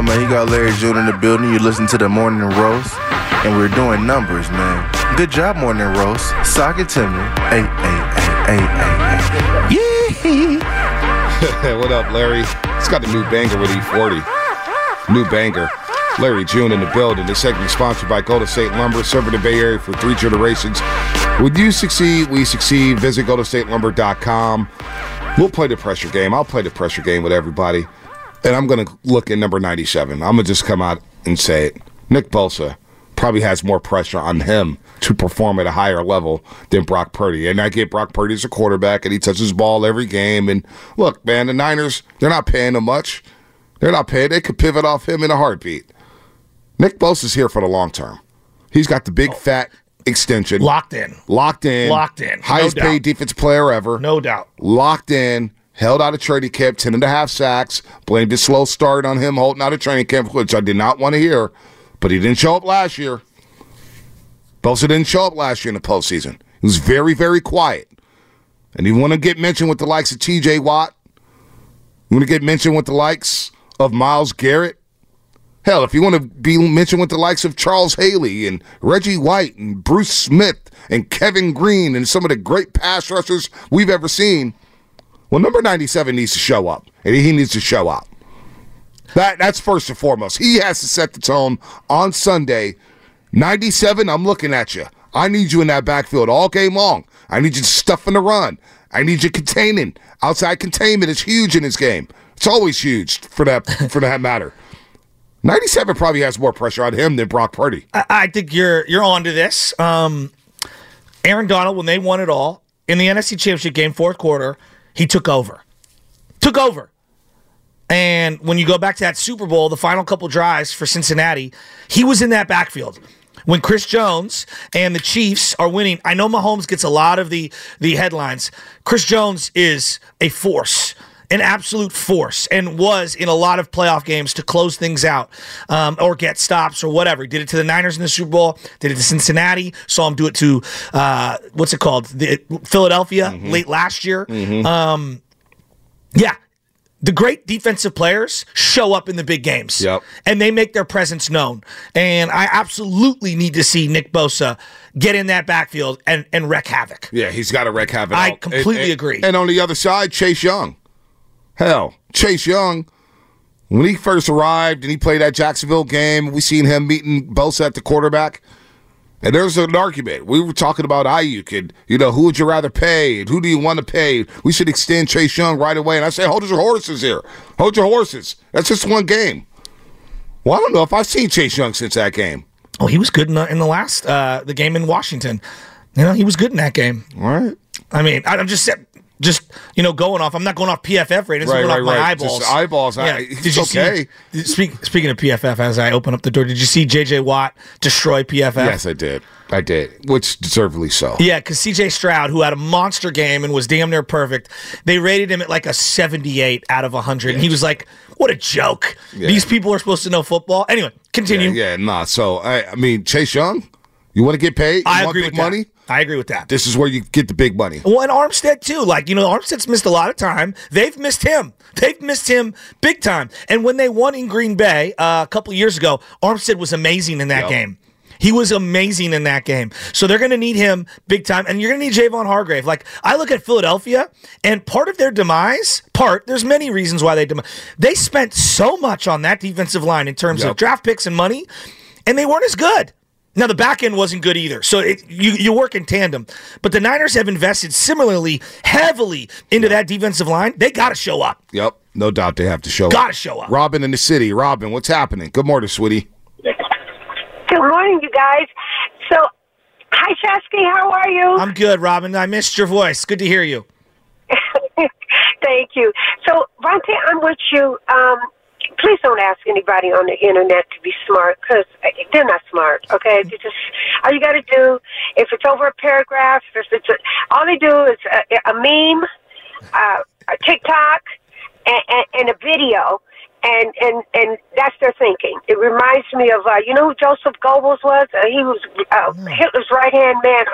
On, man. You got Larry June in the building. You listen to the Morning Roast, and we're doing numbers, man. Good job, Morning Roast. Sock it to me. Hey, hey, hey, hey, hey, hey. what up, Larry? It's got the new banger with E40. New banger. Larry June in the building. This segment sponsored by Golden State Lumber, serving the Bay Area for three generations. Would you succeed? We succeed. Visit goldenstatelumber.com. We'll play the pressure game. I'll play the pressure game with everybody. And I'm going to look at number 97. I'm going to just come out and say it. Nick Bosa probably has more pressure on him to perform at a higher level than Brock Purdy. And I get Brock Purdy as a quarterback, and he touches the ball every game. And look, man, the Niners, they're not paying him much. They're not paying. They could pivot off him in a heartbeat. Nick Bosa's here for the long term. He's got the big, oh. fat extension. Locked in. Locked in. Locked in. Highest no paid defense player ever. No doubt. Locked in. Held out of training camp, 10 and a half sacks. Blamed his slow start on him holding out of training camp, which I did not want to hear. But he didn't show up last year. Bosa didn't show up last year in the postseason. He was very, very quiet. And you want to get mentioned with the likes of TJ Watt? You want to get mentioned with the likes of Myles Garrett? Hell, if you want to be mentioned with the likes of Charles Haley and Reggie White and Bruce Smith and Kevin Greene and some of the great pass rushers we've ever seen, well, number 97 needs to show up, and he needs to show up. That That's first and foremost. He has to set the tone on Sunday. 97, I'm looking at you. I need you in that backfield all game long. I need you stuffing the run. I need you containing. Outside containment is huge in this game. It's always huge for that for that matter. 97 probably has more pressure on him than Brock Purdy. I, I think you're you're on to this. Um, Aaron Donald, when they won it all in the NFC Championship game, fourth quarter, he took over. Took over. And when you go back to that Super Bowl, the final couple drives for Cincinnati, he was in that backfield. When Chris Jones and the Chiefs are winning, I know Mahomes gets a lot of the the headlines. Chris Jones is a force an absolute force and was in a lot of playoff games to close things out um, or get stops or whatever. He did it to the Niners in the Super Bowl, did it to Cincinnati, saw him do it to, uh, what's it called? The, Philadelphia mm-hmm. late last year. Mm-hmm. Um, yeah. The great defensive players show up in the big games. Yep. And they make their presence known. And I absolutely need to see Nick Bosa get in that backfield and, and wreak havoc. Yeah, he's got to wreak havoc. I completely and, and, agree. And on the other side, Chase Young. Hell, Chase Young, when he first arrived and he played that Jacksonville game, we seen him meeting Bosa at the quarterback. And there's an argument. We were talking about Aiyuk and, you know, who would you rather pay and who do you want to pay? We should extend Chase Young right away. And I say, hold your horses here. Hold your horses. That's just one game. Well, I don't know if I've seen Chase Young since that game. Oh, he was good in the, in the last, uh, the game in Washington. You know, he was good in that game. All right. I mean, I'm just just you know going off. I'm not going off PFF ratings. Right, I'm going right, off my right. eyeballs. Just eyeballs. Yeah. I, did you okay. see? Speak, speaking of PFF, as I open up the door, did you see J.J. Watt destroy PFF? Yes, I did. I did, which deservedly so. Yeah, because C.J. Stroud, who had a monster game and was damn near perfect, they rated him at like a 78 out of 100. Yeah. And he was like, "What a joke! Yeah. These people are supposed to know football." Anyway, continue. Yeah, yeah nah. So I, I mean, Chase Young, you want to get paid? You I want agree big with money. I agree with that. This is where you get the big money. Well, and Armstead too. Like you know, Armstead's missed a lot of time. They've missed him. They've missed him big time. And when they won in Green Bay uh, a couple years ago, Armstead was amazing in that Yep. game. He was amazing in that game. So they're going to need him big time. And you're going to need Javon Hargrave. Like, I look at Philadelphia, and part of their demise, part, there's many reasons why they dem- They spent so much on that defensive line in terms Yep. of draft picks and money, and they weren't as good. Now the back end wasn't good either, so it, you you work in tandem. But the Niners have invested similarly heavily into that defensive line. They got to show up. Yep, no doubt they have to show up. Gotta show up. Robin in the city. Robin, what's happening? Good morning, sweetie. Good morning, you guys. So, hi, Shasky. How are you? I'm good, Robin. I missed your voice. Good to hear you. Thank you. So, Bonta, I'm with you. Um, please don't ask anybody on the internet to be smart because they're not smart. Okay, you just all you got to do if it's over a paragraph, if it's a, all they do is a, a meme, uh, a TikTok, and, and, and a video. And, and and that's their thinking. It reminds me of uh, you know who Joseph Goebbels was. Uh, he was uh, Hitler's right hand man.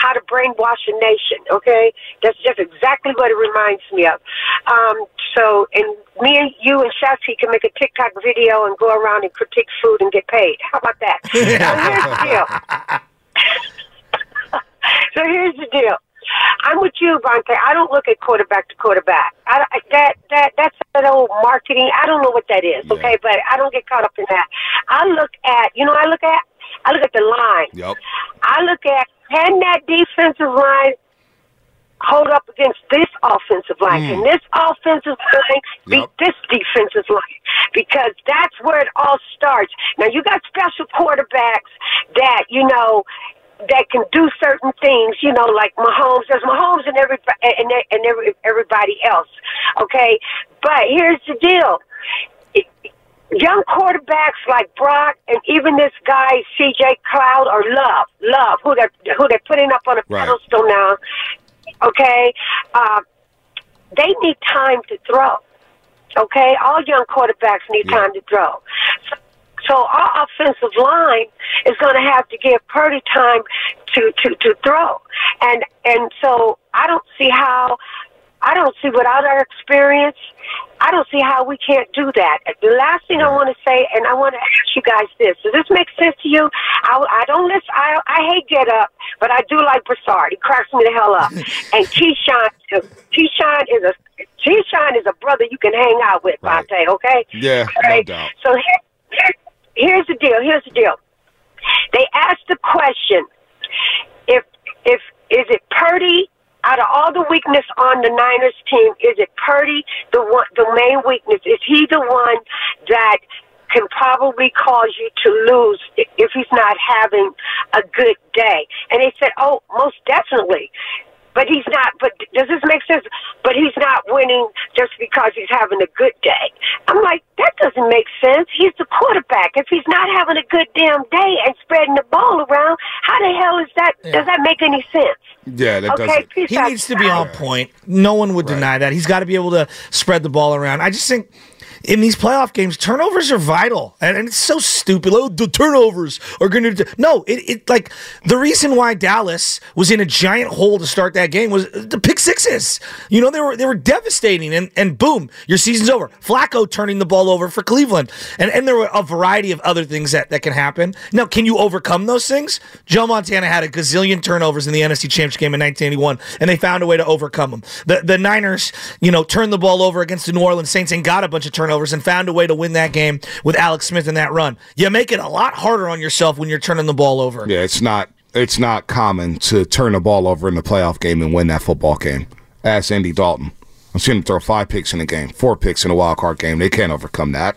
How to brainwash a nation. Okay, that's just exactly what it reminds me of. Um, so, and me and you and Shasky can make a TikTok video and go around and critique food and get paid. How about that? so here's the deal. so here's the deal. I'm with you, Bonta. I don't look at quarterback to quarterback. I, that that that's that old marketing. I don't know what that is. Okay, but I don't get caught up in that. I look at you know I look at I look at the line. Yep. I look at can that defensive line hold up against this offensive line? Can hmm. this offensive line beat Yep. this defensive line? Because that's where it all starts. Now you got special quarterbacks that you know that can do certain things, you know, like Mahomes. There's Mahomes and every and and every, everybody else. Okay, but here's the deal young quarterbacks like Brock and even this guy C.J. Stroud or Love, Love, who they who they're putting up on a Right. pedestal now. Okay, uh, they need time to throw. Okay, all young quarterbacks need Yeah. time to throw. So, so our offensive line is going to have to give Purdy time to, to, to throw, and and so I don't see how I don't see without our experience, I don't see how we can't do that. The last thing I want to say, and I want to ask you guys this: Does this make sense to you? I, I don't listen. I I hate Get Up, but I do like Broussard. He cracks me the hell up. and Keyshawn, Keyshawn is a Keyshawn is a brother you can hang out with, Right. Bonta. Okay? Yeah, no doubt. So here, here, here's the deal. Here's the deal. They asked the question: If if is it Purdy? Out of all the weakness on the Niners team, is it Purdy the one, the main weakness? Is he the one that can probably cause you to lose if he's not having a good day? And they said, "Oh, most definitely." But he's not. But does this make sense? But he's not winning just because he's having a good day. I'm like, that doesn't make sense. He's the quarterback. If he's not having a good damn day and spreading the ball around, how the hell is that? Does that make any sense? Yeah, that Okay, doesn't. He out. needs to be on point. No one would deny that. He's got to be able to spread the ball around. I just think in these playoff games, turnovers are vital, and, and it's so stupid. Oh, the turnovers are going to no. It, it like the reason why Dallas was in a giant hole to start that game was the pick sixes. You know they were they were devastating, and and boom, your season's over. Flacco turning the ball over for Cleveland, and and there were a variety of other things that that can happen. Now, can you overcome those things? Joe Montana had a gazillion turnovers in the NFC Championship game in 1981, and they found a way to overcome them. The the Niners, you know, turned the ball over against the New Orleans Saints and got a bunch of turnovers and found a way to win that game with Alex Smith in that run. You make it a lot harder on yourself when you're turning the ball over. Yeah, it's not. It's not common to turn the ball over in the playoff game and win that football game. Ask Andy Dalton. I'm seeing him throw five picks in a game, four picks in a wild card game. They can't overcome that.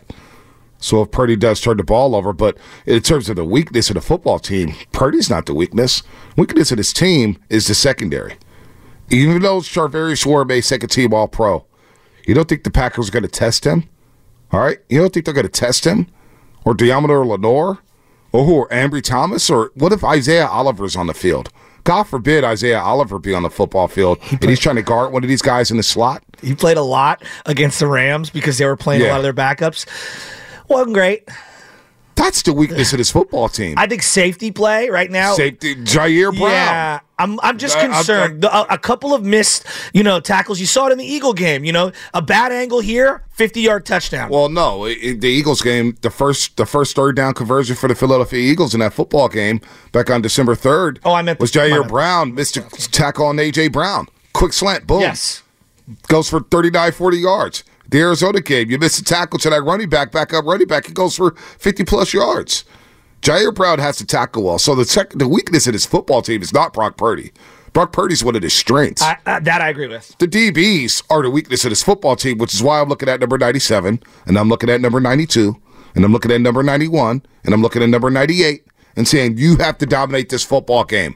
So if Purdy does turn the ball over, but in terms of the weakness of the football team, Purdy's not the weakness. Weakness of this team is the secondary. Even though Charvarius Ward a second team All Pro, you don't think the Packers are going to test him? All right, you don't think they're going to test him, or Deommodore Lenoir, or who, or Ambry Thomas, or what if Isaiah Oliver's on the field? God forbid Isaiah Oliver be on the football field and he's trying to guard one of these guys in the slot. He played a lot against the Rams because they were playing a lot of their backups. Wasn't great. That's the weakness of this football team. I think safety play right now. Safety, Ji'Ayir Brown. Yeah, I'm. I'm just concerned. The- a, a couple of missed, you know, tackles. You saw it in the Eagle game. You know, a bad angle here, 50 yard touchdown. Well, no, it, the Eagles game, the first the first third down conversion for the Philadelphia Eagles in that football game back on December third. Oh, I meant was Ji'Ayir. Brown missed a tackle on AJ Brown, quick slant, boom, yes. goes for 39, 40 yards. The Arizona game, you missed a tackle to that running back, back up running back, he goes for fifty plus yards. Ji'Ayir Brown has to tackle well. So the sec- the weakness in his football team is not Brock Purdy. Brock Purdy's one of his strengths. I, uh, that I agree with. The DBs are the weakness of this football team, which is why I'm looking at number 97, and I'm looking at number 92, and I'm looking at number 91, and I'm looking at number 98, and saying, you have to dominate this football game.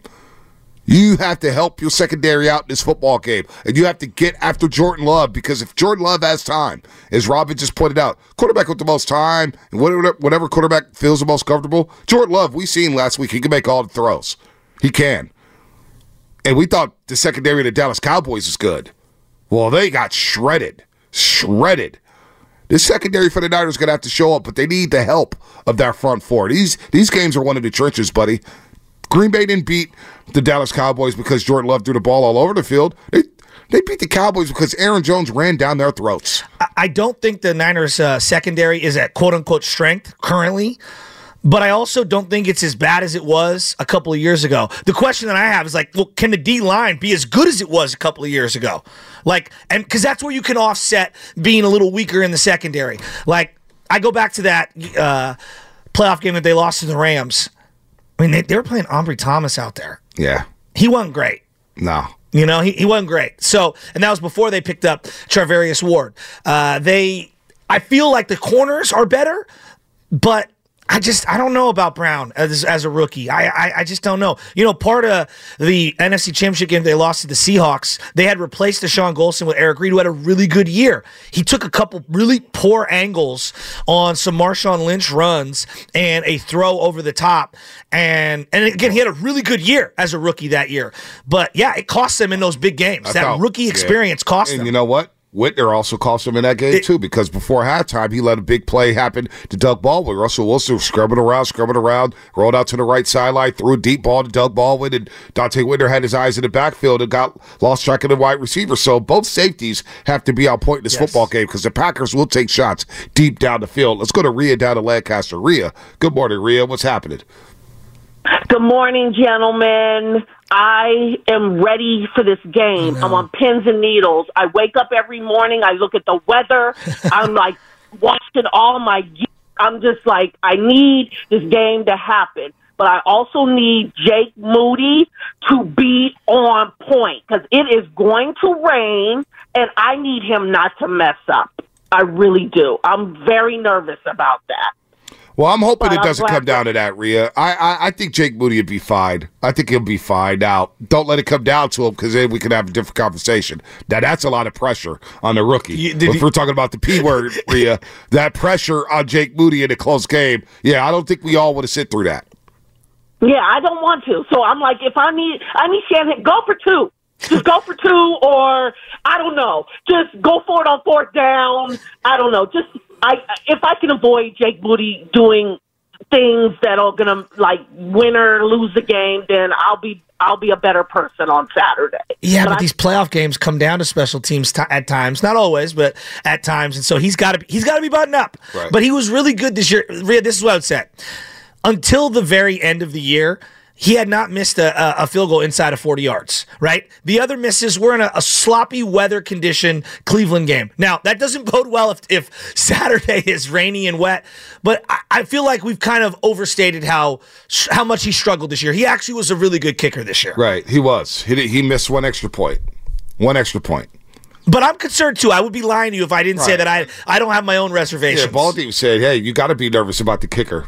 You have to help your secondary out in this football game, and you have to get after Jordan Love because if Jordan Love has time, as Robin just pointed out, quarterback with the most time, and whatever, whatever quarterback feels the most comfortable, Jordan Love, we seen last week, he can make all the throws. He can. And we thought the secondary of the Dallas Cowboys was good. Well, they got shredded. Shredded. This secondary for the Niners is going to have to show up, but they need the help of that front four. These these games are one of the trenches, buddy. Green Bay didn't beat the Dallas Cowboys because Jordan Love threw the ball all over the field. They they beat the Cowboys because Aaron Jones ran down their throats. I- don't think the Niners uh, secondary is at quote unquote strength currently, but I also don't think it's as bad as it was a couple of years ago. The question that I have is like, well, can the D line be as good as it was a couple of years ago? Like, and because that's where you can offset being a little weaker in the secondary. Like, I go back to that uh, playoff game that they lost to the Rams. I mean, they, they were playing Ambry Thomas out there. Yeah. He wasn't great. No. You know, he, he wasn't great. So, and that was before they picked up Charvarius Ward. Uh, they, I feel like the corners are better, but I just, I don't know about Brown as, as a rookie. I, I, I just don't know. You know, part of the NFC Championship game they lost to the Seahawks, they had replaced Dashon Goldson with Eric Reid, who had a really good year. He took a couple really poor angles on some Marshawn Lynch runs and a throw over the top. And and again, he had a really good year as a rookie that year. But yeah, it cost them in those big games. I that thought- rookie yeah. experience cost And them. you know what? Whitner also cost him in that game too because before halftime he let a big play happen to Doug Baldwin. Russell Wilson was scrubbing around, scrubbing around, rolled out to the right sideline, threw a deep ball to Doug Baldwin, and Donte Whitner had his eyes in the backfield and got lost track of the wide receiver. So both safeties have to be on point in this football game because the Packers will take shots deep down the field. Let's go to Rhea down to Lancaster. Rhea, good morning, Rhea. What's happening? Good morning, gentlemen. I am ready for this game. I'm on pins and needles. I wake up every morning. I look at the weather. I'm like watching all my. I'm just like, I need this game to happen. But I also need Jake Moody to be on point because it is going to rain, and I need him not to mess up. I really do. I'm very nervous about that. Well, I'm hoping But it doesn't come down to that, Rhea. I, I I think Jake Moody would be fine. I think he'll be fine. Now, don't let it come down to him because then we can have a different conversation. Now, that's a lot of pressure on the rookie. You- if you- we're talking about the P word, Rhea, that pressure on Jake Moody in a close game, yeah, I don't think we all want to sit through that. Yeah, I don't want to. So I'm like, if I need, I need Shanahan, go for two. Just go for two, or I don't know. Just go for it on fourth down. I don't know. Just I, if I can avoid Jake Moody doing things that are gonna like win or lose the game, then I'll be I'll be a better person on Saturday. Yeah, but, I- these playoff games come down to special teams t- at times, not always, but at times, and so he's got to be, he's got to be buttoned up. Right. But he was really good this year. Rhea, this is what I would say. Until the very end of the year, he had not missed a, a- field goal inside of 40 yards, right? The other misses were in a, a sloppy weather condition Cleveland game. Now, that doesn't bode well if, if Saturday is rainy and wet, but I, I feel like we've kind of overstated how how much he struggled this year. He actually was a really good kicker this year. Right, he was. He he missed one extra point. One extra point. But I'm concerned too. I would be lying to you if I didn't say that I I don't have my own reservations. Yeah, Baldy said, "Hey, you got to be nervous about the kicker."